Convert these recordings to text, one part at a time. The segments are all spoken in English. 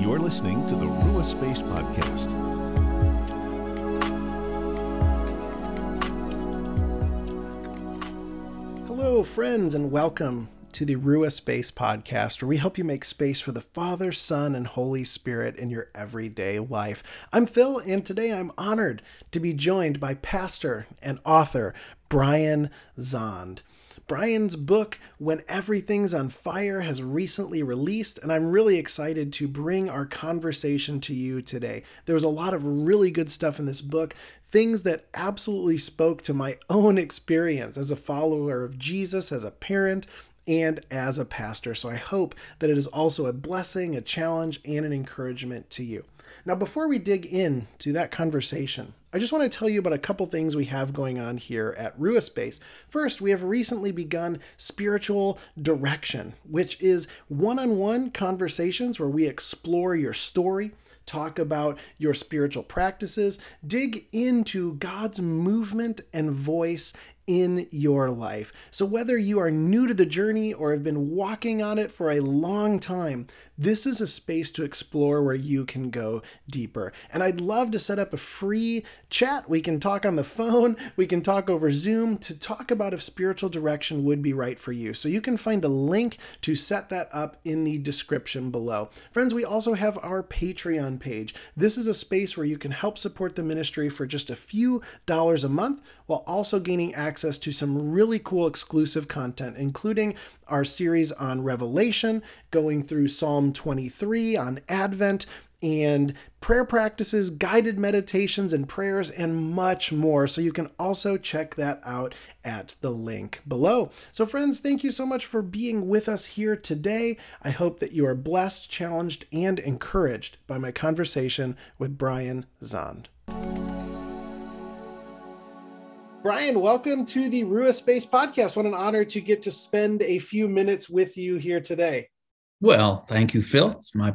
You're listening to the Ruach Space Podcast. Hello, friends, and welcome to the Ruach Space Podcast, where we help you make space for the Father, Son, and Holy Spirit in your everyday life. I'm Phil, and today I'm honored to be joined by pastor and author Brian Zahnd. Brian's book, When Everything's on Fire, has recently released, and I'm really excited to bring our conversation to you today. There was a lot of really good stuff in this book, things that absolutely spoke to my own experience as a follower of Jesus, as a parent, and as a pastor. So I hope that it is also a blessing, a challenge, and an encouragement to you. Now, before we dig into that conversation, I just want to tell you about a couple things we have going on here at Ruach Space. First, we have recently begun spiritual direction, which is one on one conversations where we explore your story, talk about your spiritual practices, dig into God's movement and voice in your life. So, whether you are new to the journey or have been walking on it for a long time, this is a space to explore where you can go deeper. And I'd love to set up a free chat. We can talk on the phone, we can talk over Zoom to talk about if spiritual direction would be right for you. So, you can find a link to set that up in the description below. Friends, we also have our Patreon page. This is a space where you can help support the ministry for just a few dollars a month while also gaining access to some really cool exclusive content, including our series on Revelation, going through Psalm 23 on Advent, and prayer practices, guided meditations and prayers, and much more. So you can also check that out at the link below. So, friends, thank you so much for being with us here today. I hope that you are blessed, challenged, and encouraged by my conversation with Brian Zahnd. Brian, welcome to the Ruach Space Podcast. What an honor to get to spend a few minutes with you here today. Well, thank you, Phil. It's my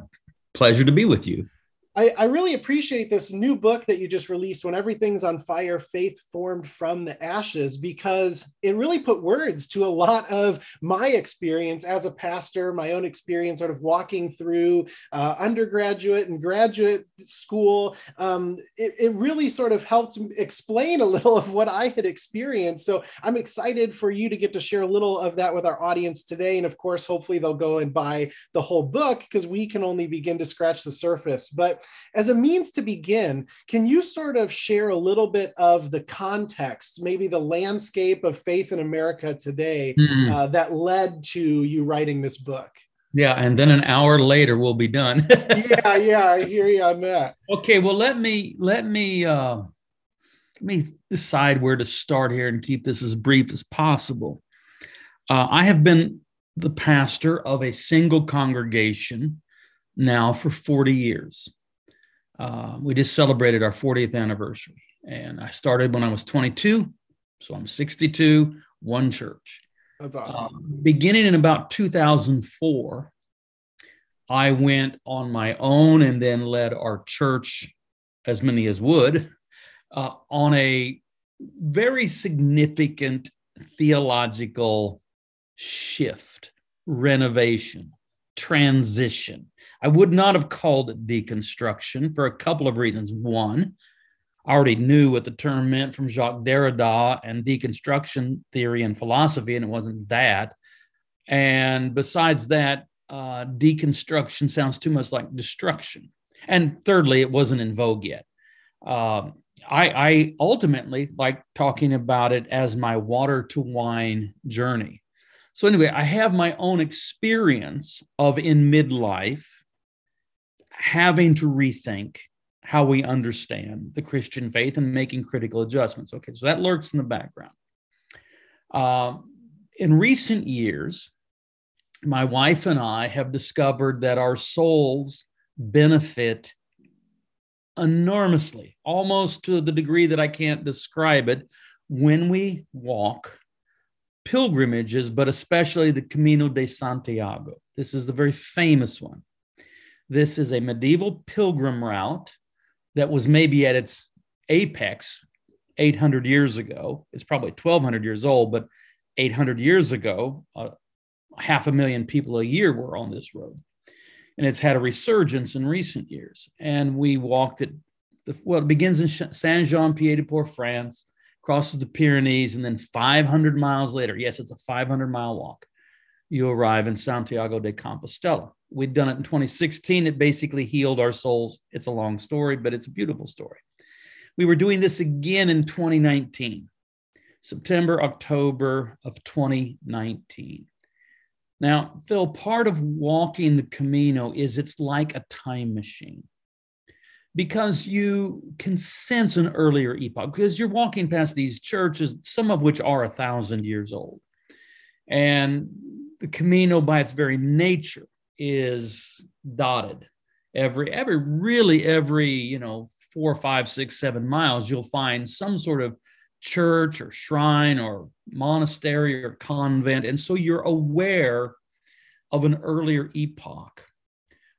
pleasure to be with you. I, I, really appreciate this new book that you just released, When Everything's on Fire Faith Formed from the Ashes, because it really put words to a lot of my experience as a pastor, my own experience sort of walking through uh, undergraduate and graduate school. Um, it, it really sort of helped explain a little of what I had experienced. So I'm excited for you to get to share a little of that with our audience today. And of course, hopefully they'll go and buy the whole book because we can only begin to scratch the surface. But as a means to begin, can you sort of share a little bit of the context, maybe the landscape of faith in America today mm-hmm. uh, that led to you writing this book? Yeah, and then an hour later we'll be done. yeah, yeah, I hear you on that. Okay, well let me let me uh, let me decide where to start here and keep this as brief as possible. Uh, I have been the pastor of a single congregation now for 40 years. Uh, we just celebrated our 40th anniversary. And I started when I was 22. So I'm 62, one church. That's awesome. Uh, beginning in about 2004, I went on my own and then led our church, as many as would, uh, on a very significant theological shift, renovation, transition. I would not have called it deconstruction for a couple of reasons. One, I already knew what the term meant from Jacques Derrida and deconstruction theory and philosophy, and it wasn't that. And besides that, uh, deconstruction sounds too much like destruction. And thirdly, it wasn't in vogue yet. Um, I, I ultimately like talking about it as my water to wine journey. So, anyway, I have my own experience of in midlife having to rethink how we understand the Christian faith and making critical adjustments. Okay, so that lurks in the background. Uh, in recent years, my wife and I have discovered that our souls benefit enormously, almost to the degree that I can't describe it, when we walk pilgrimages, but especially the Camino de Santiago. This is the very famous one. This is a medieval pilgrim route that was maybe at its apex 800 years ago. It's probably 1200 years old, but 800 years ago, uh, half a million people a year were on this road. and it's had a resurgence in recent years. And we walked it, the, well, it begins in Saint Jean Pied de Port, France, crosses the Pyrenees, and then 500 miles later, yes, it's a 500 mile walk, you arrive in Santiago de Compostela. We'd done it in 2016. It basically healed our souls. It's a long story, but it's a beautiful story. We were doing this again in 2019, September, October of 2019. Now, Phil, part of walking the Camino is it's like a time machine because you can sense an earlier epoch because you're walking past these churches, some of which are a thousand years old. And the Camino, by its very nature, is dotted. Every, every, really every, you know, four, five, six, seven miles, you'll find some sort of church or shrine or monastery or convent. And so you're aware of an earlier epoch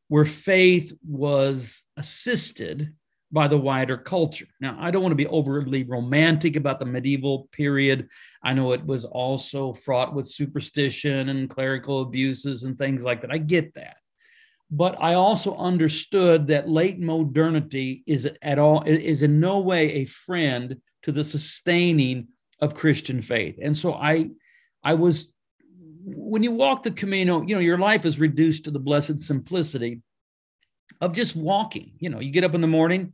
where faith was assisted by the wider culture. Now, I don't want to be overly romantic about the medieval period. I know it was also fraught with superstition and clerical abuses and things like that. I get that. But I also understood that late modernity is at all is in no way a friend to the sustaining of Christian faith. And so I I was when you walk the Camino, you know, your life is reduced to the blessed simplicity of just walking. You know, you get up in the morning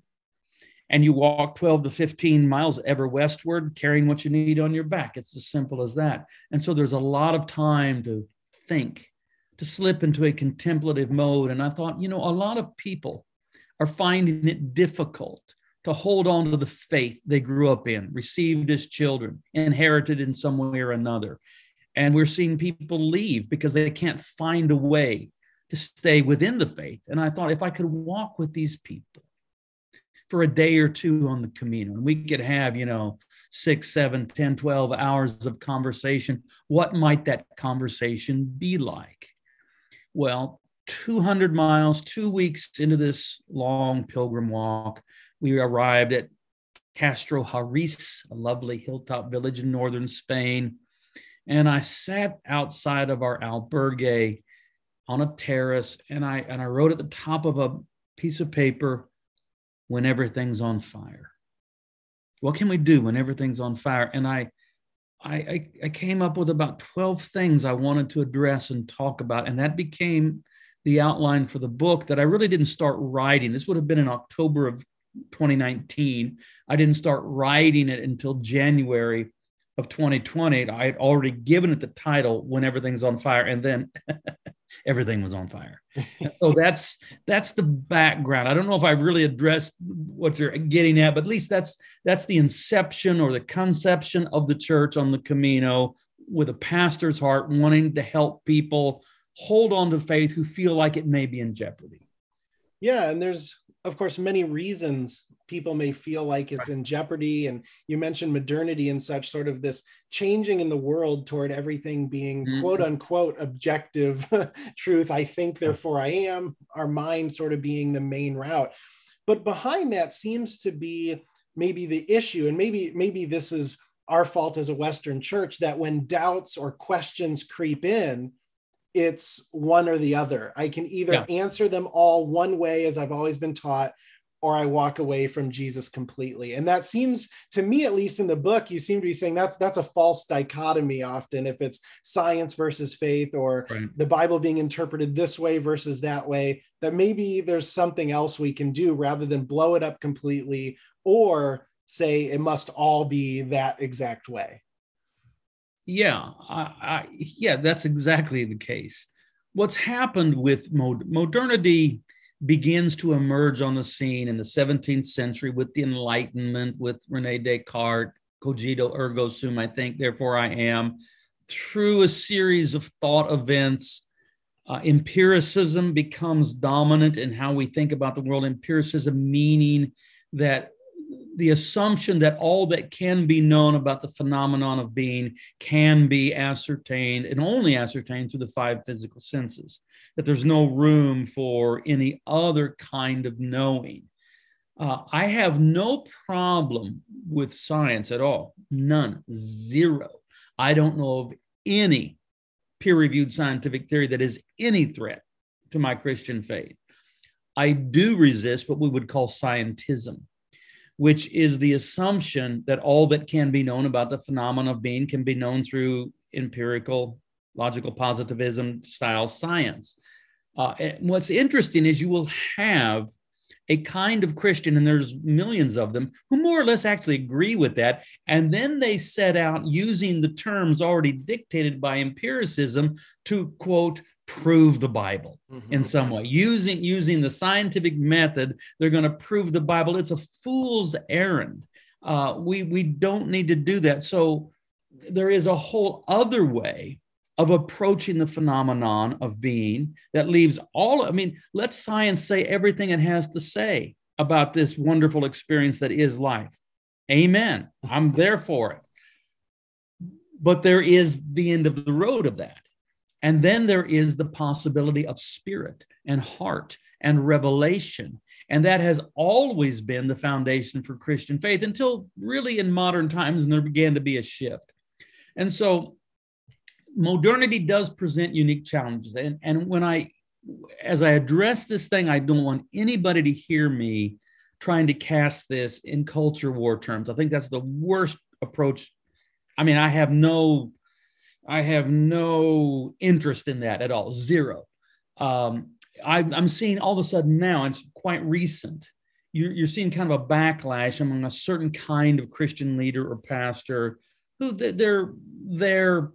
and you walk 12 to 15 miles ever westward, carrying what you need on your back. It's as simple as that. And so there's a lot of time to think, to slip into a contemplative mode. And I thought, you know, a lot of people are finding it difficult to hold on to the faith they grew up in, received as children, inherited in some way or another. And we're seeing people leave because they can't find a way to stay within the faith. And I thought if I could walk with these people for a day or two on the Camino, and we could have, you know, six, seven, 10, 12 hours of conversation, what might that conversation be like? Well, 200 miles, two weeks into this long pilgrim walk, we arrived at Castrojeriz, a lovely hilltop village in northern Spain. And I sat outside of our albergue on a terrace and I and I wrote at the top of a piece of paper when everything's on fire. What can we do when everything's on fire? And I I, I came up with about 12 things I wanted to address and talk about. And that became the outline for the book that I really didn't start writing. This would have been in October of 2019. I didn't start writing it until January of 2020. I had already given it the title "When Everything's on Fire," and then everything was on fire. so that's that's the background. I don't know if I really addressed what you're getting at, but at least that's that's the inception or the conception of the church on the Camino, with a pastor's heart wanting to help people hold on to faith who feel like it may be in jeopardy. Yeah, and there's of course, many reasons people may feel like it's in jeopardy. And you mentioned modernity and such, sort of this changing in the world toward everything being mm-hmm. quote unquote objective truth. I think, therefore I am, our mind sort of being the main route. But behind that seems to be maybe the issue, and maybe maybe this is our fault as a Western church that when doubts or questions creep in, it's one or the other. I can either yeah. answer them all one way, as I've always been taught, or I walk away from Jesus completely. And that seems to me, at least in the book, you seem to be saying that's that's a false dichotomy often if it's science versus faith or right. the Bible being interpreted this way versus that way, that maybe there's something else we can do rather than blow it up completely or say it must all be that exact way. Yeah, I, I, yeah, that's exactly the case. What's happened with mod- modernity begins to emerge on the scene in the 17th century with the Enlightenment, with Rene Descartes, cogito ergo sum, I think, therefore I am, through a series of thought events. Uh, empiricism becomes dominant in how we think about the world. Empiricism meaning that the assumption that all that can be known about the phenomenon of being can be ascertained and only ascertained through the five physical senses, that there's no room for any other kind of knowing. Uh, I have no problem with science at all. None. Zero. I don't know of any peer reviewed scientific theory that is any threat to my Christian faith. I do resist what we would call scientism, which is the assumption that all that can be known about the phenomenon of being can be known through empirical, logical positivism style science. Uh, what's interesting is you will have a kind of Christian, and there's millions of them, who more or less actually agree with that. And then they set out using the terms already dictated by empiricism to quote, prove the Bible mm-hmm. in some way. Using, using the scientific method, they're going to prove the Bible. It's a fool's errand. Uh, we, we don't need to do that. So there is a whole other way of approaching the phenomenon of being that leaves all, I mean, let science say everything it has to say about this wonderful experience that is life. Amen. I'm there for it. But there is the end of the road of that. And then there is the possibility of spirit and heart and revelation. And that has always been the foundation for Christian faith until really in modern times, and there began to be a shift. And so modernity does present unique challenges. And, and when I, as I address this thing, I don't want anybody to hear me trying to cast this in culture war terms. I think that's the worst approach. I mean, I have no, I have no interest in that at all. Zero. Um, I, am seeing all of a sudden now, it's quite recent. You're, you're seeing kind of a backlash among a certain kind of Christian leader or pastor who they're they're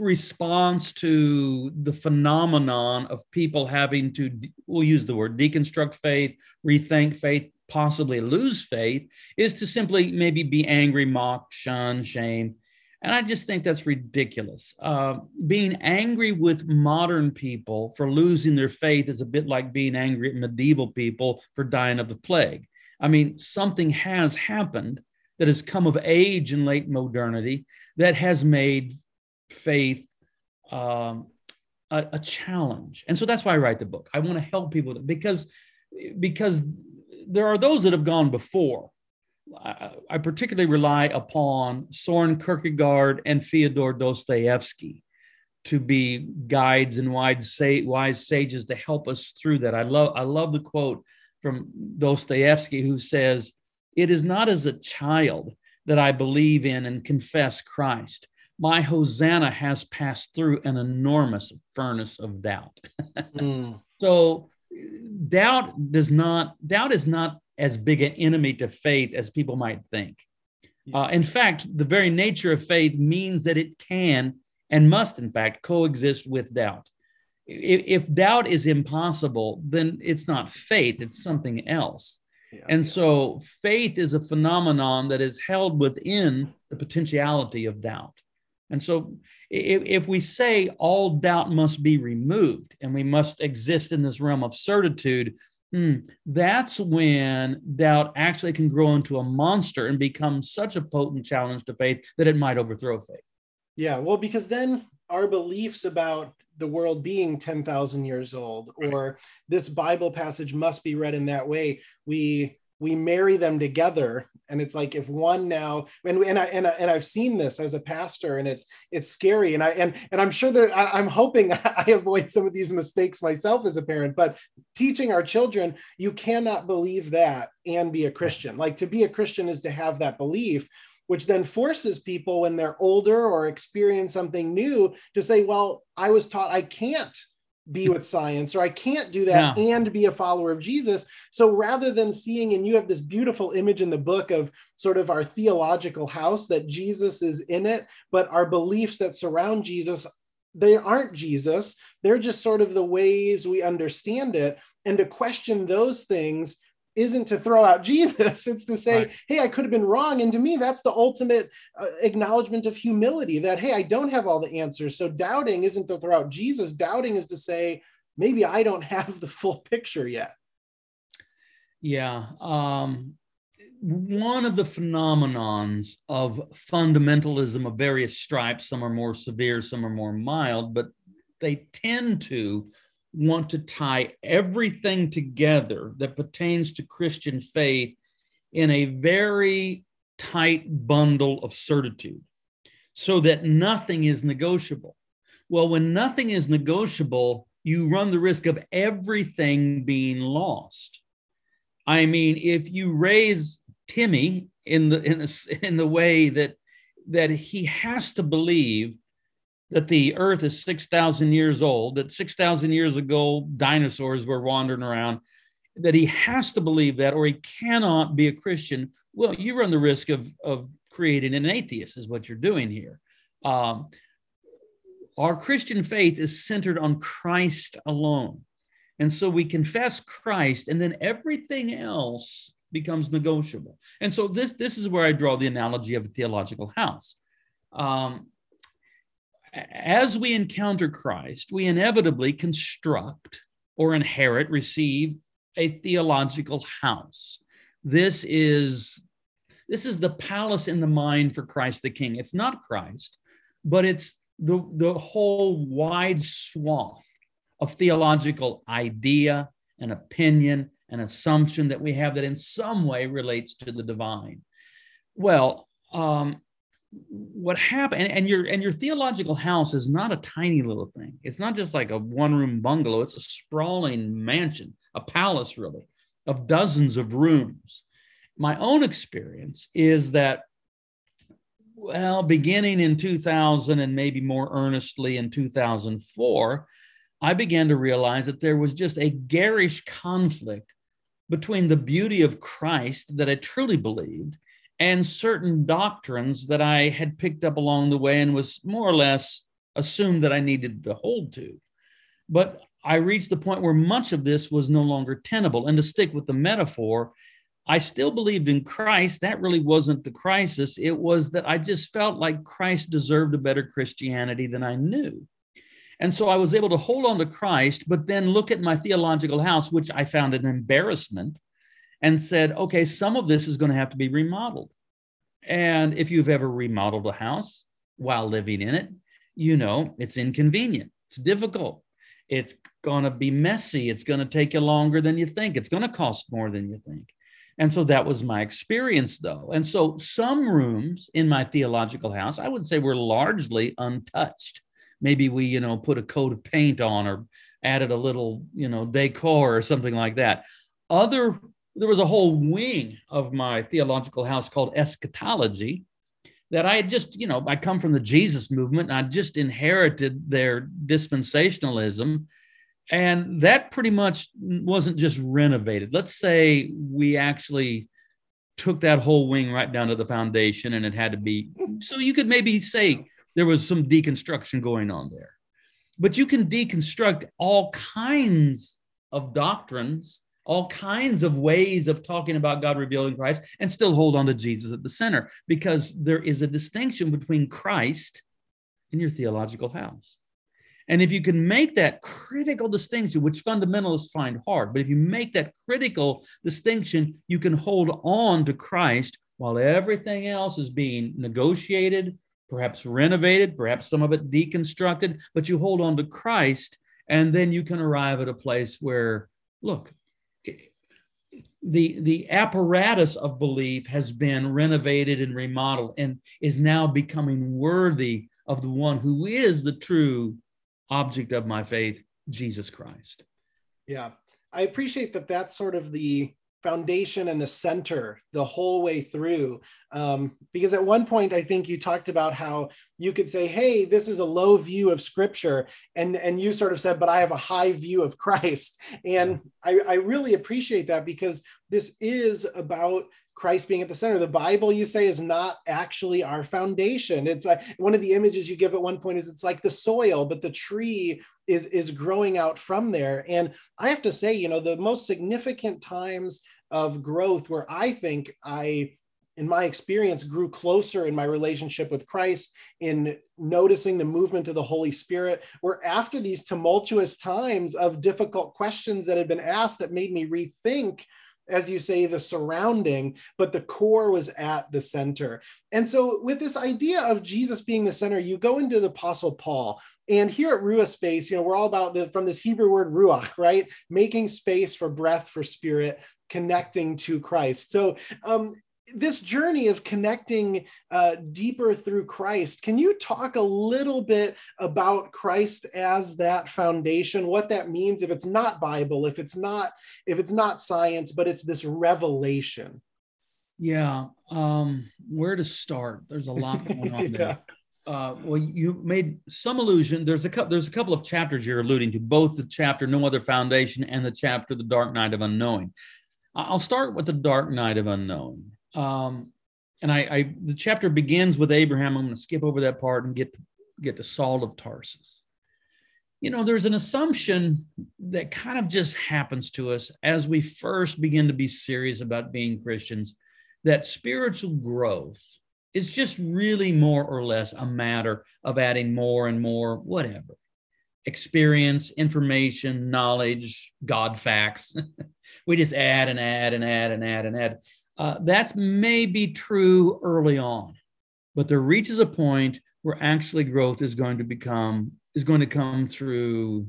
response to the phenomenon of people having to, we'll use the word deconstruct faith, rethink faith, possibly lose faith, is to simply maybe be angry, mock, shun, shame. And I just think that's ridiculous. Uh, being angry with modern people for losing their faith is a bit like being angry at medieval people for dying of the plague. I mean, something has happened that has come of age in late modernity that has made faith um, a, a, challenge. And so that's why I write the book. I want to help people because because there are those that have gone before. I, I particularly rely upon Soren Kierkegaard and Fyodor Dostoevsky to be guides and wise, wise sages to help us through that. I love I love the quote from Dostoevsky who says, "It is not as a child that I believe in and confess Christ, my Hosanna has passed through an enormous furnace of doubt. mm. So doubt does not, doubt is not as big an enemy to faith as people might think. Uh, in fact, the very nature of faith means that it can and must, in fact, coexist with doubt. If, if doubt is impossible, then it's not faith, it's something else. Yeah, and yeah. so faith is a phenomenon that is held within the potentiality of doubt. And so, if, if, we say all doubt must be removed and we must exist in this realm of certitude, hmm, that's when doubt actually can grow into a monster and become such a potent challenge to faith that it might overthrow faith. Yeah, well, because then our beliefs about the world being 10,000 years old or this Bible passage must be read in that way, we we marry them together. And it's like if one now and and I and, I, and I've seen this as a pastor and it's it's scary. And I and and I'm sure that I, am hoping I avoid some of these mistakes myself as a parent but teaching our children you cannot believe that and be a Christian. Like to be a Christian is to have that belief which then forces people when they're older or experience something new to say well I was taught I can't be with science or I can't do that yeah. and be a follower of Jesus. So rather than seeing, and you have this beautiful image in the book of sort of our theological house that Jesus is in it, but our beliefs that surround Jesus. They aren't Jesus. They're just sort of the ways we understand it. And to question those things isn't to throw out Jesus. It's to say, right. hey, I could have been wrong. And to me, that's the ultimate uh, acknowledgement of humility that, hey, I don't have all the answers. So doubting isn't to throw out Jesus. Doubting is to say, maybe I don't have the full picture yet. Yeah. Um, one of the phenomenons of fundamentalism of various stripes, some are more severe, some are more mild, but they tend to want to tie everything together that pertains to Christian faith in a very tight bundle of certitude so that nothing is negotiable. Well, when nothing is negotiable, you run the risk of everything being lost. I mean, if you raise Timmy in the in, a, in the way that that he has to believe that the earth is 6,000 years old, that 6,000 years ago dinosaurs were wandering around, that he has to believe that or he cannot be a Christian, well, you run the risk of, of creating an atheist, is what you're doing here. Um, our Christian faith is centered on Christ alone. And so we confess Christ, and then everything else becomes negotiable. And so this, this is where I draw the analogy of a theological house. Um, as we encounter Christ, we inevitably construct or inherit, receive a theological house. This is this is the palace in the mind for Christ the King. It's not Christ, but it's the, the whole wide swath of theological idea and opinion and assumption that we have that in some way relates to the divine. Well, um, what happened and, and, your and your theological house is not a tiny little thing. It's not just like a one room bungalow. It's a sprawling mansion a palace really of dozens of rooms. My own experience is that well, beginning in 2000 and maybe more earnestly in 2004, I began to realize that there was just a garish conflict between the beauty of Christ that I truly believed and certain doctrines that I had picked up along the way and was more or less assumed that I needed to hold to. But I reached the point where much of this was no longer tenable. And to stick with the metaphor, I still believed in Christ. That really wasn't the crisis. It was that I just felt like Christ deserved a better Christianity than I knew. And so I was able to hold on to Christ, but then look at my theological house, which I found an embarrassment, and said, okay, some of this is going to have to be remodeled. And if you've ever remodeled a house while living in it, you know it's inconvenient, it's difficult, it's going to be messy, it's going to take you longer than you think, it's going to cost more than you think. And so that was my experience, though. And so some rooms in my theological house, I would say, were largely untouched. Maybe we, you know, put a coat of paint on or added a little, you know, decor or something like that. Other, there was a whole wing of my theological house called eschatology that I had just, you know, I come from the Jesus movement I just inherited their dispensationalism and that pretty much wasn't just renovated. Let's say we actually took that whole wing right down to the foundation and it had to be so you could maybe say there was some deconstruction going on there. But you can deconstruct all kinds of doctrines, all kinds of ways of talking about God revealing Christ and still hold on to Jesus at the center because there is a distinction between Christ and your theological house. And if you can make that critical distinction, which fundamentalists find hard, but if you make that critical distinction, you can hold on to Christ while everything else is being negotiated, perhaps renovated, perhaps some of it deconstructed, but you hold on to Christ, and then you can arrive at a place where, look, the, the apparatus of belief has been renovated and remodeled and is now becoming worthy of the one who is the true object of my faith, Jesus Christ. Yeah. I appreciate that that's sort of the foundation and the center the whole way through. Um, because at one point i think you talked about how you could say hey this is a low view of scripture and and you sort of said but i have a high view of christ. And I, I really appreciate that because this is about Christ being at the center. The Bible, you say, is not actually our foundation. It's like one of the images you give at one point is it's like the soil, but the tree is is growing out from there. And I have to say, you know, the most significant times of growth where I think I in my experience grew closer in my relationship with Christ in noticing the movement of the Holy Spirit were after these tumultuous times of difficult questions that had been asked that made me rethink as you say, the surrounding, but the core was at the center. And so, with this idea of Jesus being the center, you go into the Apostle Paul. And here at Ruach Space, you know, we're all about the from this Hebrew word ruach, right? Making space for breath, for spirit, connecting to Christ. So, um, this journey of connecting uh, deeper through Christ, can you talk a little bit about Christ as that foundation? What that means if it's not Bible, if it's not if it's not science, but it's this revelation. Yeah, um, where to start? There's a lot going on there. Uh, well, you made some allusion. There's a couple. There's a couple of chapters you're alluding to. Both the chapter "No Other Foundation" and the chapter "The Dark Night of Unknowing." I'll start with the Dark Night of Unknowing. Um, and I, I, the chapter begins with Abraham. I'm going to skip over that part and get to, get to Saul of Tarsus. You know, there's an assumption that kind of just happens to us as we first begin to be serious about being Christians that spiritual growth is just really more or less a matter of adding more and more, whatever experience, information, knowledge, God facts. we just add and add and add and add and add. Uh, that's maybe true early on, but there reaches a point where actually growth is going to become is going to come through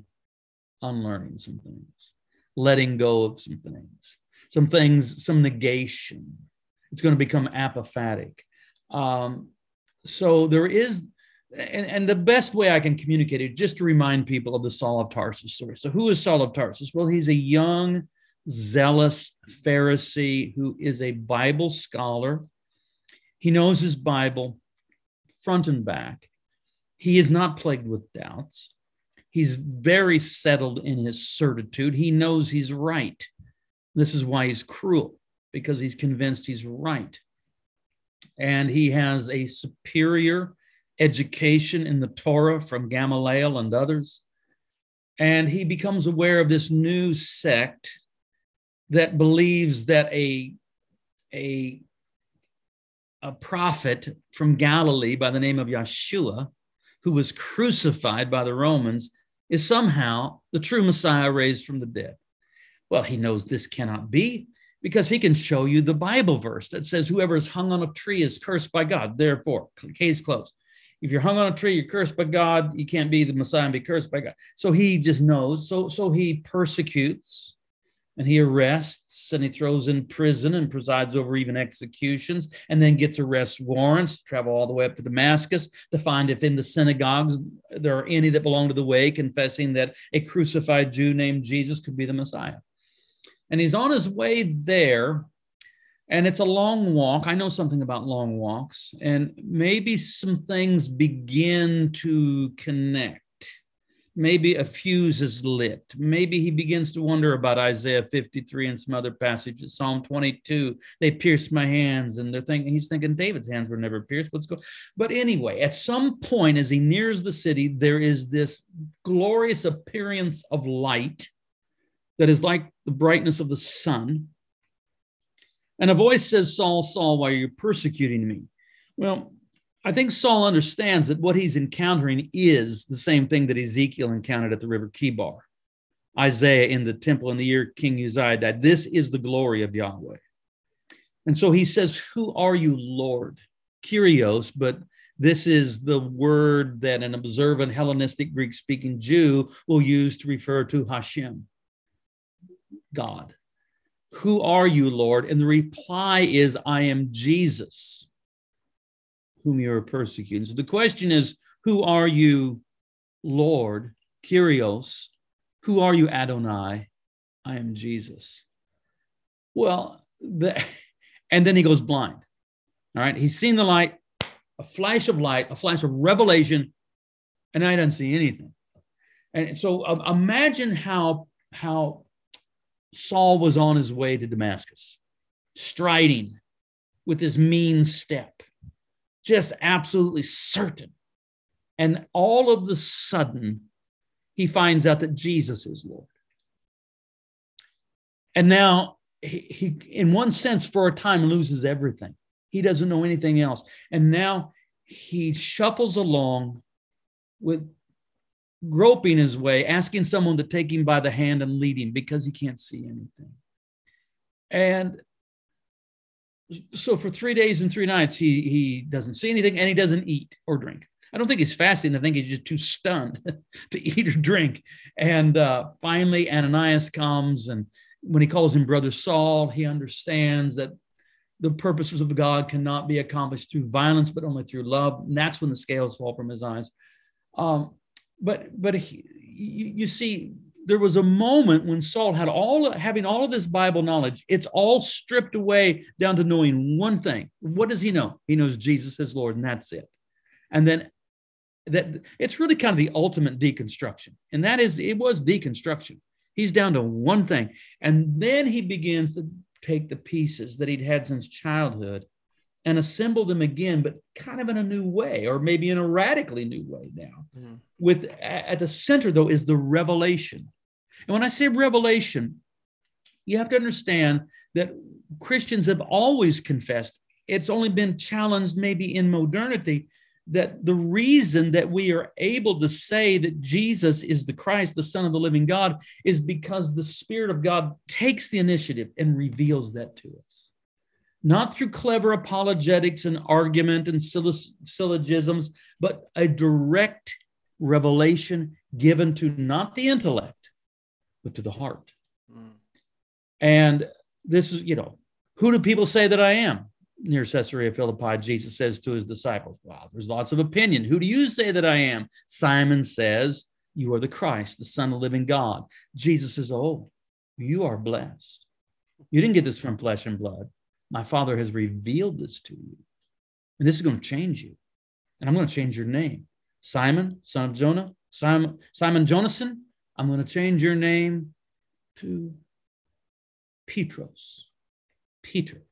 unlearning some things, letting go of some things, some things, some negation. It's going to become apophatic. Um, so there is, and, and the best way I can communicate it just to remind people of the Saul of Tarsus story. So who is Saul of Tarsus? Well, he's a young zealous Pharisee who is a Bible scholar. He knows his Bible front and back. He is not plagued with doubts. He's very settled in his certitude. He knows he's right. This is why he's cruel, because he's convinced he's right. And he has a superior education in the Torah from Gamaliel and others. And he becomes aware of this new sect that believes that a, a, a prophet from Galilee by the name of Yeshua, who was crucified by the Romans, is somehow the true Messiah raised from the dead. Well, he knows this cannot be because he can show you the Bible verse that says, Whoever is hung on a tree is cursed by God. Therefore, case closed. If you're hung on a tree, you're cursed by God. You can't be the Messiah and be cursed by God. So he just knows. So, so he persecutes and he arrests and he throws in prison and presides over even executions and then gets arrest warrants travel all the way up to damascus to find if in the synagogues there are any that belong to the way confessing that a crucified jew named jesus could be the messiah. And he's on his way there and it's a long walk. I know something about long walks and maybe some things begin to connect maybe a fuse is lit. Maybe he begins to wonder about Isaiah 53 and some other passages. Psalm 22, they pierced my hands, and they're thinking he's thinking David's hands were never pierced. But anyway, at some point, as he nears the city, there is this glorious appearance of light that is like the brightness of the sun. And a voice says, Saul, Saul, why are you persecuting me? Well, I think Saul understands that what he's encountering is the same thing that Ezekiel encountered at the river Chebar, Isaiah in the temple in the year King Uzziah died. This is the glory of Yahweh. And so he says, Who are you, Lord? Kyrios, but this is the word that an observant Hellenistic Greek speaking Jew will use to refer to Hashem, God. Who are you, Lord? And the reply is, I am Jesus whom you are persecuting. So the question is, who are you, Lord, Kyrios? Who are you, Adonai? I am Jesus. Well, the, and then he goes blind. All right, he's seen the light, a flash of light, a flash of revelation, and I don't see anything. And so um, imagine how how Saul was on his way to Damascus, striding with his mean step just absolutely certain. And all of the sudden, he finds out that Jesus is Lord. And now he, he, in one sense, for a time, loses everything. He doesn't know anything else. And now he shuffles along with groping his way, asking someone to take him by the hand and lead him because he can't see anything. And so for three days and three nights, he he doesn't see anything and he doesn't eat or drink. I don't think he's fasting. I think he's just too stunned to eat or drink. And uh, finally, Ananias comes, and when he calls him brother Saul, he understands that the purposes of God cannot be accomplished through violence, but only through love. And that's when the scales fall from his eyes. Um, but but he, you, you see, there was a moment when Saul had all having all of this Bible knowledge. It's all stripped away down to knowing one thing. What does he know? He knows Jesus is Lord, and that's it. And then that it's really kind of the ultimate deconstruction, and that is it was deconstruction. He's down to one thing, and then he begins to take the pieces that he'd had since childhood and assemble them again, but kind of in a new way, or maybe in a radically new way now. Mm-hmm. With at the center, though, is the revelation. And when I say revelation, you have to understand that Christians have always confessed. It's only been challenged maybe in modernity that the reason that we are able to say that Jesus is the Christ, the Son of the living God, is because the Spirit of God takes the initiative and reveals that to us not through clever apologetics and argument and syllogisms, but a direct revelation given to not the intellect, but to the heart. Mm. And this is, you know, who do people say that I am? Near Caesarea Philippi, Jesus says to his disciples, Wow, there's lots of opinion. Who do you say that I am? Simon says, You are the Christ, the Son of the living God. Jesus says, Oh, you are blessed. You didn't get this from flesh and blood my Father has revealed this to you. And this is going to change you. And I'm going to change your name. Simon, son of Jonah, Simon, Simon Jonasson, I'm going to change your name to Petros, Peter,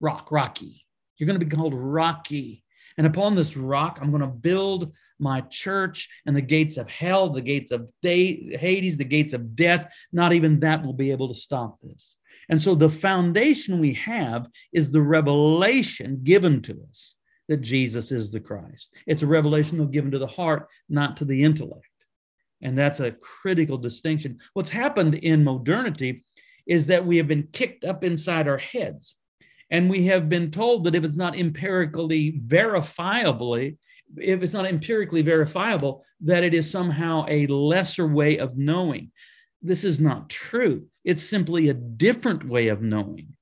Rock, Rocky. You're going to be called Rocky. And upon this rock, I'm going to build my church, and the gates of hell, the gates of Hades, the gates of death, not even that will be able to stop this. And so the foundation we have is the revelation given to us that Jesus is the Christ. It's a revelation though given to the heart, not to the intellect. And that's a critical distinction. What's happened in modernity is that we have been kicked up inside our heads. And we have been told that if it's not empirically verifiably, if it's not empirically verifiable, that it is somehow a lesser way of knowing. This is not true. It's simply a different way of knowing.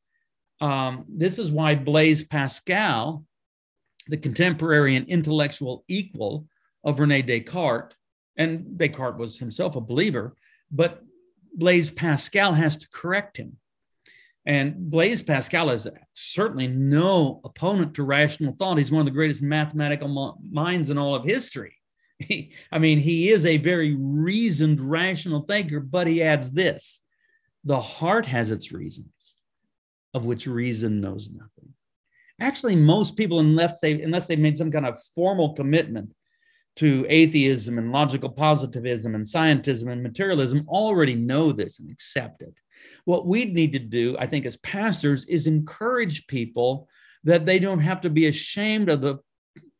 Um, this is why Blaise Pascal, the contemporary and intellectual equal of Rene Descartes, and Descartes was himself a believer, but Blaise Pascal has to correct him. And Blaise Pascal is certainly no opponent to rational thought. He's one of the greatest mathematical minds in all of history. He, I mean, he is a very reasoned, rational thinker, but he adds this the heart has its reasons, of which reason knows nothing. Actually, most people, unless they unless they've made some kind of formal commitment to atheism and logical positivism and scientism and materialism, already know this and accept it. What we need to do, I think, as pastors, is encourage people that they don't have to be ashamed of the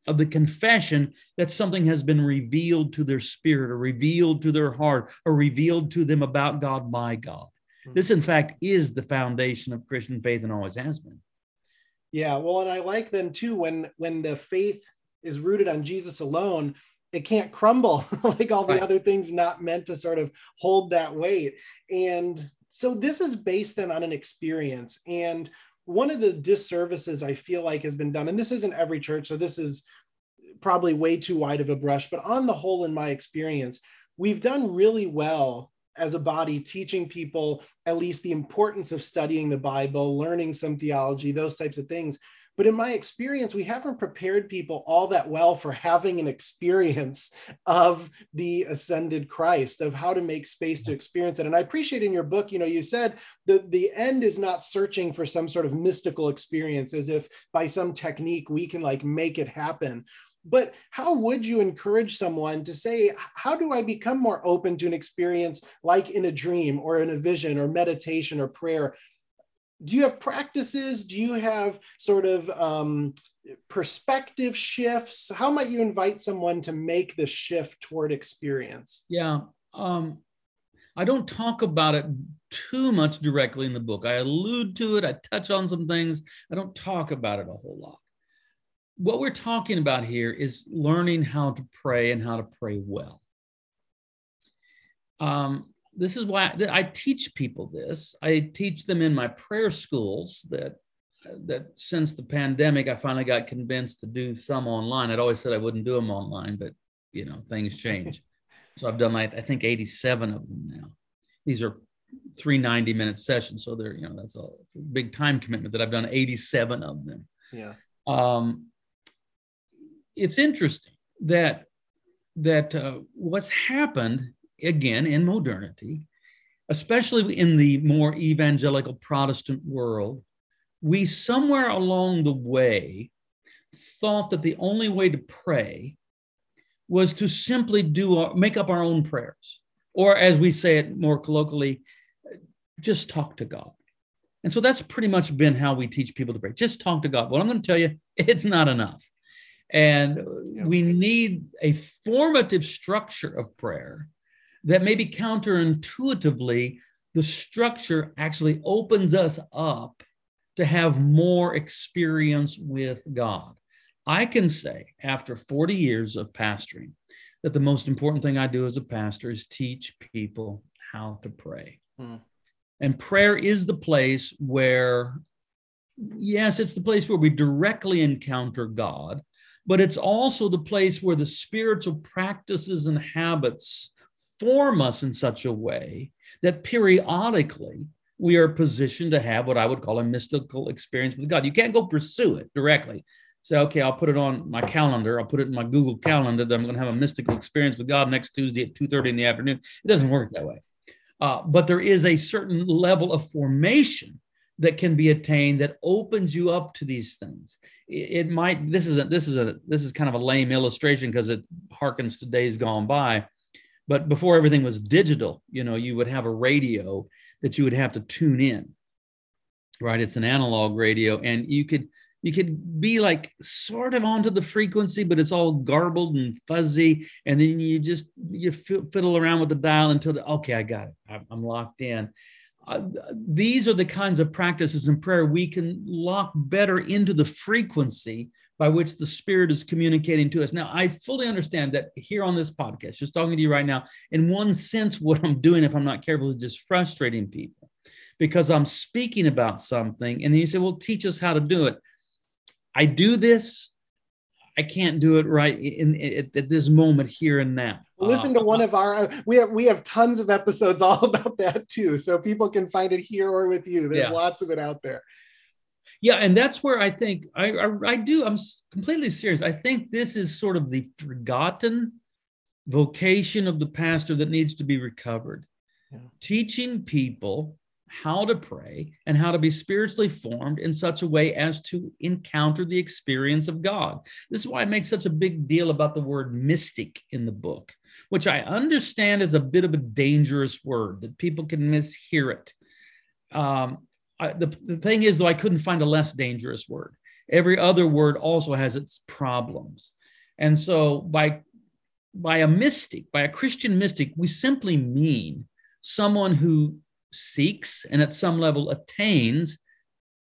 of the confession that something has been revealed to their spirit or revealed to their heart or revealed to them about God by God. Hmm. This, in fact, is the foundation of Christian faith and always has been. Yeah, well, and I like then too when when the faith is rooted on Jesus alone, it can't crumble like all the right. other things not meant to sort of hold that weight. And so this is based then on an experience. And one of the disservices I feel like has been done, and this isn't every church, so this is probably way too wide of a brush, but on the whole, in my experience, we've done really well as a body teaching people at least the importance of studying the Bible, learning some theology, those types of things. But in my experience, we haven't prepared people all that well for having an experience of the ascended Christ, of how to make space to experience it. And I appreciate in your book, you know, you said that the end is not searching for some sort of mystical experience as if by some technique we can like make it happen but how would you encourage someone to say how do i become more open to an experience like in a dream or in a vision or meditation or prayer do you have practices? Do you have sort of um, perspective shifts? How might you invite someone to make the shift toward experience? Yeah um, i don't talk about it too much directly in the book. I allude to it i touch on some things. I don't talk about it a whole lot. What we're talking about here is learning how to pray and how to pray well. Um, this is why I teach people this. I teach them in my prayer schools that that since the pandemic, I finally got convinced to do some online. I'd always said I wouldn't do them online, but you know, things change. so I've done like I think 87 of them now. These are three 90 minute sessions. So they're, you know, that's a, a big time commitment that I've done 87 of them. Yeah. Um, it's interesting that that uh, what's happened again in modernity, especially in the more evangelical Protestant world, we somewhere along the way thought that the only way to pray was to simply do our, make up our own prayers, or as we say it more colloquially, just talk to God. And so that's pretty much been how we teach people to pray. Just talk to God. Well, I'm going to tell you, it's not enough. And we need a formative structure of prayer that maybe counterintuitively, the structure actually opens us up to have more experience with God. I can say, after 40 years of pastoring, that the most important thing I do as a pastor is teach people how to pray. Hmm. And prayer is the place where, yes, it's the place where we directly encounter God, but it's also the place where the spiritual practices and habits form us in such a way that periodically we are positioned to have what I would call a mystical experience with God. You can't go pursue it directly. Say, okay, I'll put it on my calendar. I'll put it in my Google calendar that I'm going to have a mystical experience with God next Tuesday at 2:30 in the afternoon. It doesn't work that way. Uh, but there is a certain level of formation that can be attained that opens you up to these things. It, it might. This is a, this is a this is kind of a lame illustration because it harkens to days gone by. But before everything was digital, you know, you would have a radio that you would have to tune in. Right, it's an analog radio, and you could you could be like sort of onto the frequency, but it's all garbled and fuzzy. And then you just you fiddle around with the dial until the okay, I got it. I'm locked in. Uh, these are the kinds of practices in prayer we can lock better into the frequency by which the Spirit is communicating to us. Now, I fully understand that here on this podcast, just talking to you right now, in one sense, what I'm doing, if I'm not careful, is just frustrating people because I'm speaking about something. And then you say, well, teach us how to do it. I do this. I can't do it right in, in at, this moment here and now. Listen to one of our we have we have tons of episodes all about that too, so people can find it here or with you. There's yeah. lots of it out there. Yeah, and that's where I think I, I I do. I'm completely serious. I think this is sort of the forgotten vocation of the pastor that needs to be recovered. Yeah. Teaching people how to pray and how to be spiritually formed in such a way as to encounter the experience of God. This is why I make such a big deal about the word mystic in the book, which I understand is a bit of a dangerous word that people can mishear it. Um, I, the, the thing is, though, I couldn't find a less dangerous word. Every other word also has its problems. And so by by a mystic, by a Christian mystic, we simply mean someone who seeks and at some level attains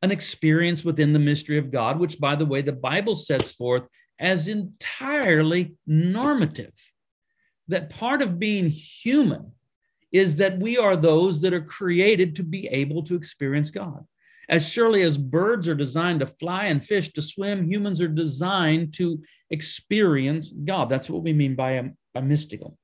an experience within the mystery of God, which, by the way, the Bible sets forth as entirely normative. That part of being human is that we are those that are created to be able to experience God. As surely as birds are designed to fly and fish to swim, humans are designed to experience God. That's what we mean by a, a mystical.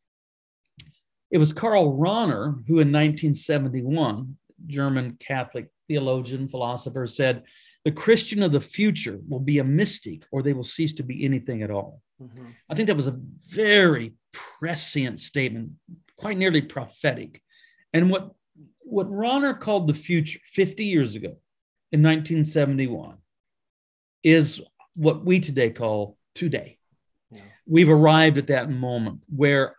It was Karl Rahner who, in 1971, German Catholic theologian, philosopher, said, The Christian of the future will be a mystic or they will cease to be anything at all. Mm-hmm. I think that was a very prescient statement, quite nearly prophetic. And what, what Rahner called the future 50 years ago in 1971 is what we today call today. Yeah. We've arrived at that moment where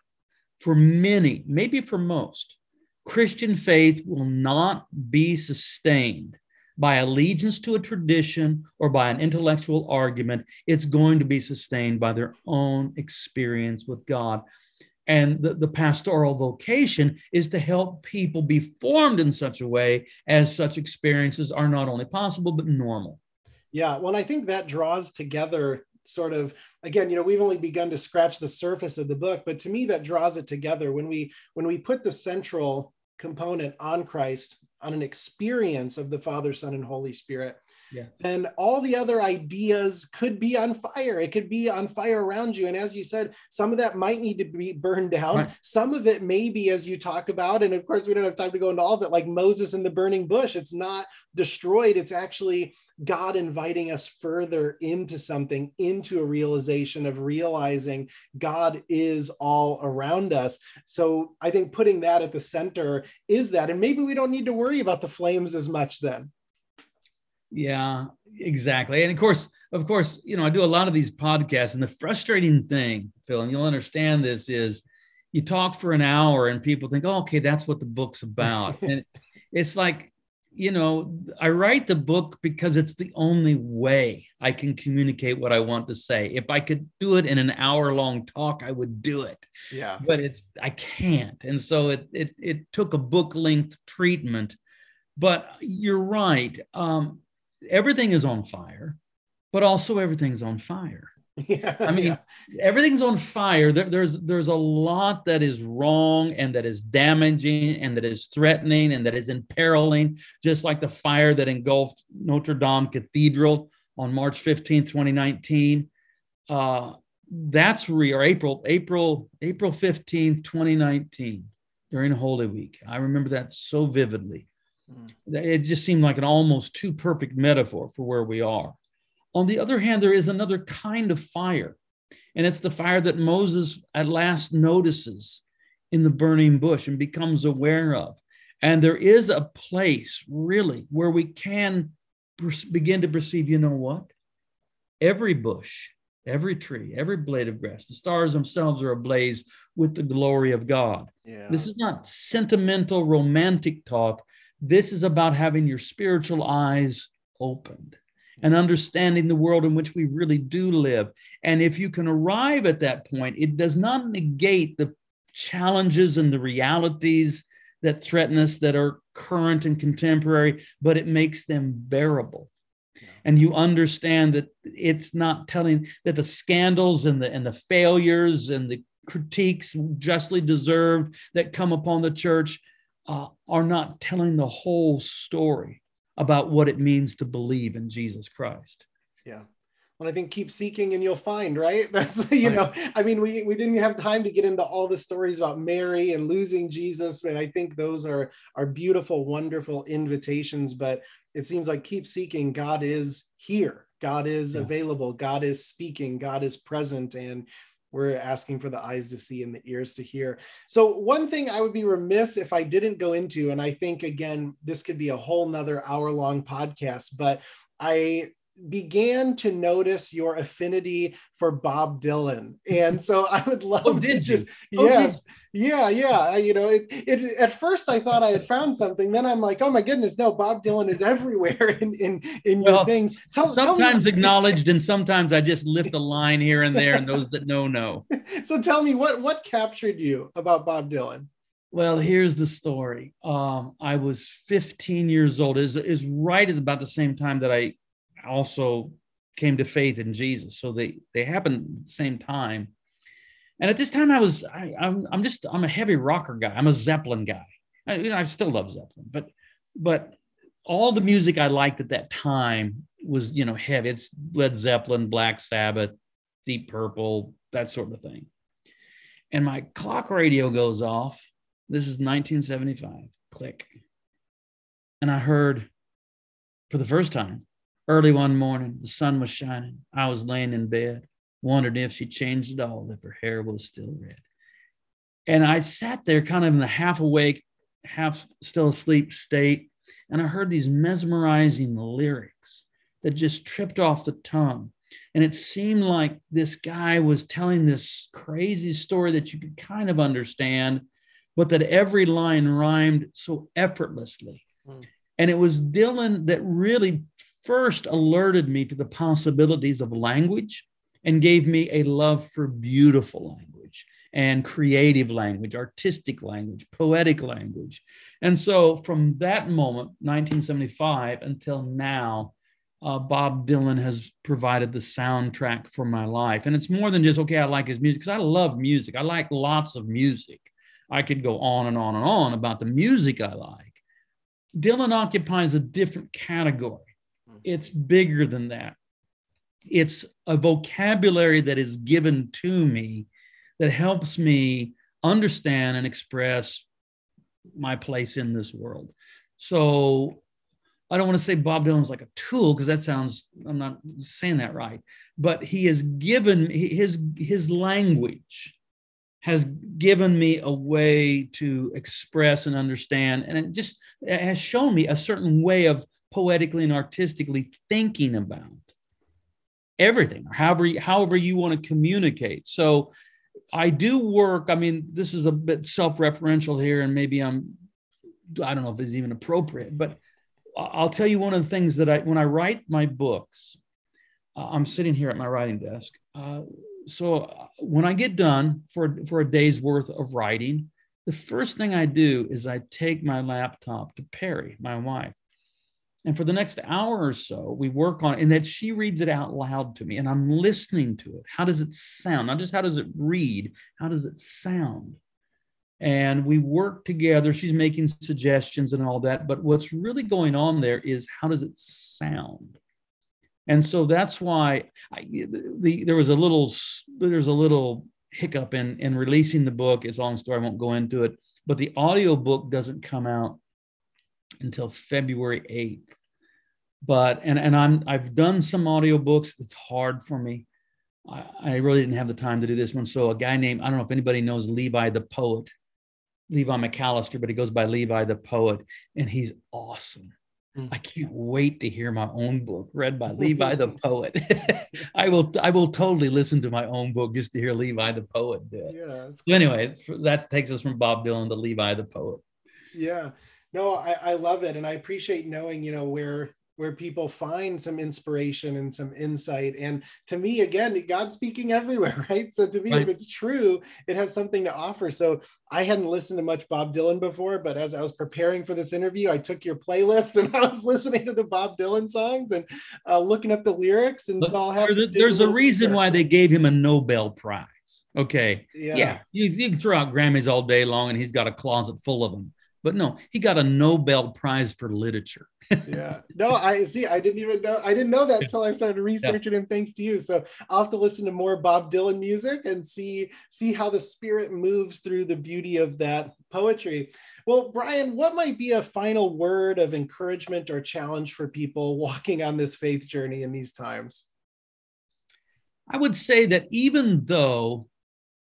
for many, maybe for most, Christian faith will not be sustained by allegiance to a tradition or by an intellectual argument. It's going to be sustained by their own experience with God. And the, the pastoral vocation is to help people be formed in such a way as such experiences are not only possible, but normal. Yeah, well, I think that draws together sort of again you know we've only begun to scratch the surface of the book but to me that draws it together when we when we put the central component on christ on an experience of the Father, Son, and Holy Spirit, yeah. then all the other ideas could be on fire. It could be on fire around you. And as you said, some of that might need to be burned down. Right. Some of it may be, as you talk about, and of course, we don't have time to go into all of it, like Moses and the burning bush. It's not destroyed, it's actually God inviting us further into something, into a realization of realizing God is all around us. So I think putting that at the center is that. And maybe we don't need to worry about the flames as much then. Yeah, exactly. And of course, of course, you know, I do a lot of these podcasts, and the frustrating thing, Phil, and you'll understand this is you talk for an hour and people think, oh, okay, that's what the book's about. and it's like, you know, I write the book because it's the only way I can communicate what I want to say. If I could do it in an hour long talk, I would do it. Yeah. But it's I can't. And so it it it took a book length treatment. But you're right. Um, everything is on fire, but also everything's on fire. Yeah. I mean, yeah. everything's on fire. There, there's there's a lot that is wrong and that is damaging and that is threatening and that is imperiling, just like the fire that engulfed Notre Dame Cathedral on March 15, 2019. Uh, that's real. Or April, April, April 15th, 2019, during Holy Week. I remember that so vividly. Mm. It just seemed like an almost too perfect metaphor for where we are. On the other hand, there is another kind of fire, and it's the fire that Moses at last notices in the burning bush and becomes aware of. And there is a place, really, where we can begin to perceive you know what? Every bush, every tree, every blade of grass, the stars themselves are ablaze with the glory of God. Yeah. This is not sentimental, romantic talk. This is about having your spiritual eyes opened and understanding the world in which we really do live. And if you can arrive at that point, it does not negate the challenges and the realities that threaten us that are current and contemporary, but it makes them bearable. And you understand that it's not telling that the scandals and the and the failures and the critiques justly deserved that come upon the church uh, are not telling the whole story about what it means to believe in Jesus Christ. Yeah. Well, I think keep seeking and you'll find, right? That's, you Right. know, I mean, we, we didn't have time to get into all the stories about Mary and losing Jesus. And I think those are, are beautiful, wonderful invitations, but it seems like keep seeking. God is here. God is Yeah. available. God is speaking. God is present. And we're asking for the eyes to see and the ears to hear. So one thing I would be remiss if I didn't go into, and I think again, this could be a whole nother hour long podcast, but I began to notice your affinity for Bob Dylan. And so I would love Oh, to just, Oh, did yes, yeah, yeah. You know, it, it, at first I thought I had found something. Then I'm like, oh my goodness, no, Bob Dylan is everywhere in, in, in your things. Tell, tell me- sometimes acknowledged, and sometimes I just lift a line here and there, and those that know know. so tell me what, what captured you about Bob Dylan? Well, here's the story. Um, I was 15 years old. Is is right at about the same time that I also came to faith in Jesus. So they they happened at the same time. And at this time, I was I, I'm I'm just I'm a heavy rocker guy. I'm a Zeppelin guy. I, you know, I still love Zeppelin, but but all the music I liked at that time was you know heavy. It's Led Zeppelin, Black Sabbath, Deep Purple, that sort of thing. And my clock radio goes off. This is 1975. Click. And I heard for the first time early one morning, the sun was shining. I was laying in bed, wondering if she changed at all, if her hair was still red. And I sat there kind of in the half awake, half still asleep state. And I heard these mesmerizing lyrics that just tripped off the tongue. And it seemed like this guy was telling this crazy story that you could kind of understand, but that every line rhymed so effortlessly. Mm. And it was Dylan that really first alerted me to the possibilities of language and gave me a love for beautiful language and creative language, artistic language, poetic language. And so from that moment, 1975, until now, uh, Bob Dylan has provided the soundtrack for my life. And it's more than just, okay, I like his music, because I love music. I like lots of music. I could go on and on and on about the music I like. Dylan occupies a different category. It's bigger than that. It's a vocabulary that is given to me that helps me understand and express my place in this world. So I don't want to say Bob Dylan's like a tool because that sounds I'm not saying that right, but he has given his his language has given me a way to express and understand and it just has shown me a certain way of poetically and artistically thinking about everything however however you want to communicate. So i do work i mean this is a bit self-referential here and maybe i'm i don't know if it's even appropriate but i'll tell you one of the things that i when i write my books uh, i'm sitting here at my writing desk uh, so uh, when i get done for for a day's worth of writing the first thing i do is i take my laptop to Peri my wife and for the next hour or so, we work on it, and that she reads it out loud to me and I'm listening to it. How does it sound? Not just how does it read, how does it sound? And we work together. She's making suggestions and all that. But what's really going on there is how does it sound? And so that's why I, the, the, there was a little there's a little hiccup in in releasing the book. It's a long story. I won't go into it. But the audio book doesn't come out until February 8th. But and and I'm I've done some audiobooks. It's hard for me. I, I really didn't have the time to do this one. So a guy named I don't know if anybody knows Levi the poet, Levi Macallister, but he goes by Levi the poet, and he's awesome. Hmm. I can't wait to hear my own book read by Levi the poet. I will I will totally listen to my own book just to hear Levi the poet do it. Yeah. So anyway, that takes us from Bob Dylan to Levi the poet. Yeah no I, I love it. And i appreciate knowing you know where where people find some inspiration and some insight. And to me again god's speaking everywhere right? So to me right. if it's true it has something to offer. So i hadn't listened to much bob dylan before but as i was preparing for this interview i took your playlist and i was listening to the bob dylan songs and uh, looking up the lyrics and so i'll have there's, there's a, a reason why they gave him a nobel prize. Okay. Yeah, yeah. You, you can throw out grammys all day long and he's got a closet full of them but no, he got a Nobel Prize for literature. yeah. No, I see. I didn't even know. I didn't know that until I started researching yeah. him. Thanks to you. So I'll have to listen to more Bob Dylan music and see see how the spirit moves through the beauty of that poetry. Well, Brian, what might be a final word of encouragement or challenge for people walking on this faith journey in these times? I would say that even though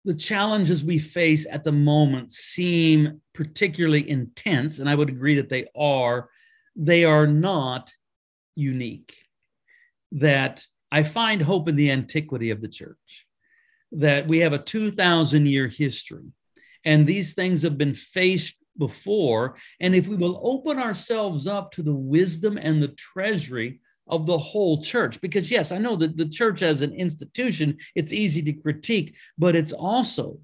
the challenges we face at the moment seem particularly intense, and I would agree that they are, they are not unique. That I find hope in the antiquity of the church, that we have a 2,000 year history, and these things have been faced before. And if we will open ourselves up to the wisdom and the treasury of the whole church. Because, yes, I know that the church as an institution, it's easy to critique, but it's also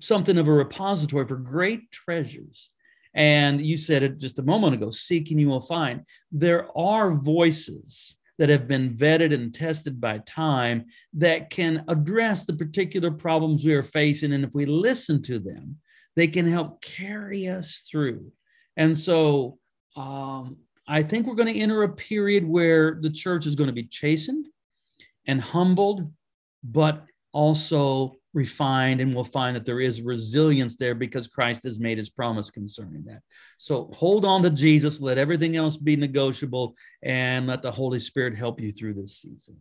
something of a repository for great treasures. And you said it just a moment ago seek and you will find. There are voices that have been vetted and tested by time that can address the particular problems we are facing. And if we listen to them, they can help carry us through. And so, um, I think we're going to enter a period where the church is going to be chastened and humbled, but also refined, and we'll find that there is resilience there because Christ has made his promise concerning that. So hold on to Jesus, let everything else be negotiable, and let the Holy Spirit help you through this season.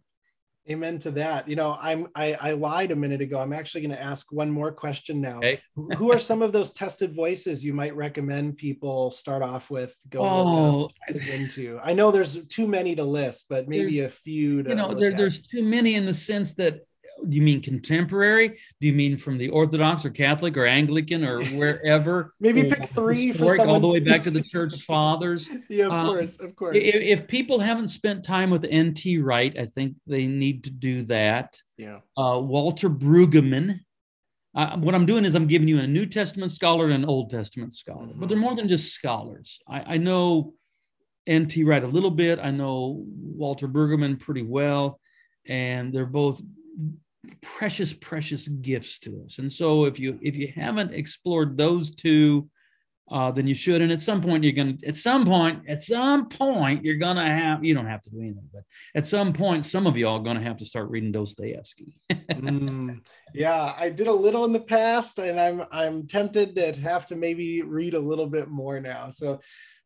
Amen to that. You know, I'm I, I lied a minute ago. I'm actually going to ask one more question now. Okay. Who are some of those tested voices you might recommend people start off with go oh, into? I know there's too many to list, but maybe a few. you know, there, there's too many in the sense that do you mean contemporary? Do you mean from the Orthodox or Catholic or Anglican or wherever? Maybe pick three all the way back to the Church Fathers. yeah, of um, course, of course. If, if, people haven't spent time with N.T. Wright, I think they need to do that. Yeah. Uh, Walter Brueggemann. Uh, what I'm doing is I'm giving you a New Testament scholar and an Old Testament scholar, mm-hmm. but they're more than just scholars. I, I know N.T. Wright a little bit. I know Walter Brueggemann pretty well, and they're both precious precious gifts to us and so if you if you haven't explored those two uh, than you should. And at some point, you're to, at some point, at some point, you're to have, you don't have to do anything, but at some point, some of y'all to have to start reading Dostoevsky. mm, yeah, I did a little in the past and I'm, I'm tempted to have to maybe read a little bit more now. So,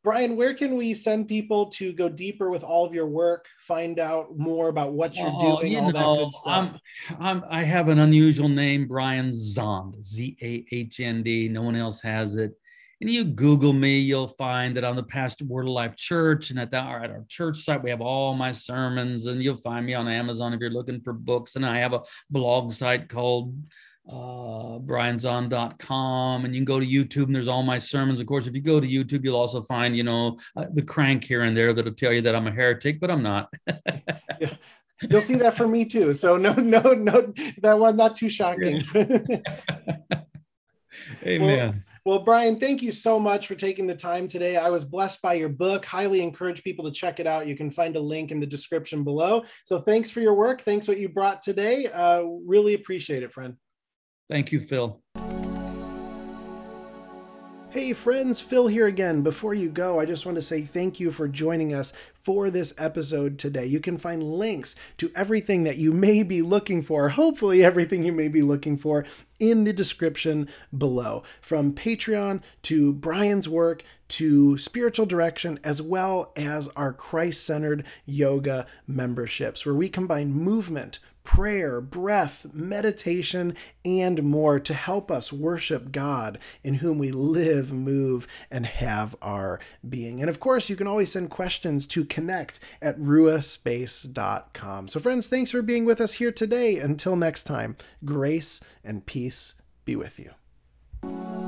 Brian, where can we send people to go deeper with all of your work, find out more about what you're oh, doing, you all know, that good stuff? I'm, I'm, i have an unusual name, Brian Zahnd, Z A H N D. No one else has it and you Google me, you'll find that I'm the pastor of Word of Life Church. And at, that, at our church site, we have all my sermons, and you'll find me on Amazon if you're looking for books. And I have a blog site called uh, brianzahnd.com and you can go to youtube and there's all my sermons of course if you go to youtube you'll also find you know uh, the crank here and there that'll tell you that i'm a heretic but i'm not yeah. you'll see that for me too so no no no that one not too shocking amen well, well, Brian, thank you so much for taking the time today. I was blessed by your book. Highly encourage people to check it out. You can find a link in the description below. So thanks for your work. Thanks what you brought today. Uh, really appreciate it, friend. Thank you, Phil. Hey friends, Phil here again. Before you go, I just want to say thank you for joining us for this episode today. You can find links to everything that you may be looking for, hopefully, everything you may be looking for, in the description below. From Patreon to Brian's work to spiritual direction, as well as our Christ centered yoga memberships, where we combine movement prayer, breath, meditation, and more to help us worship God in whom we live, move, and have our being. And of course, you can always send questions to connect at ruachspace.com. So, friends, thanks for being with us here today. Until next time, grace and peace be with you.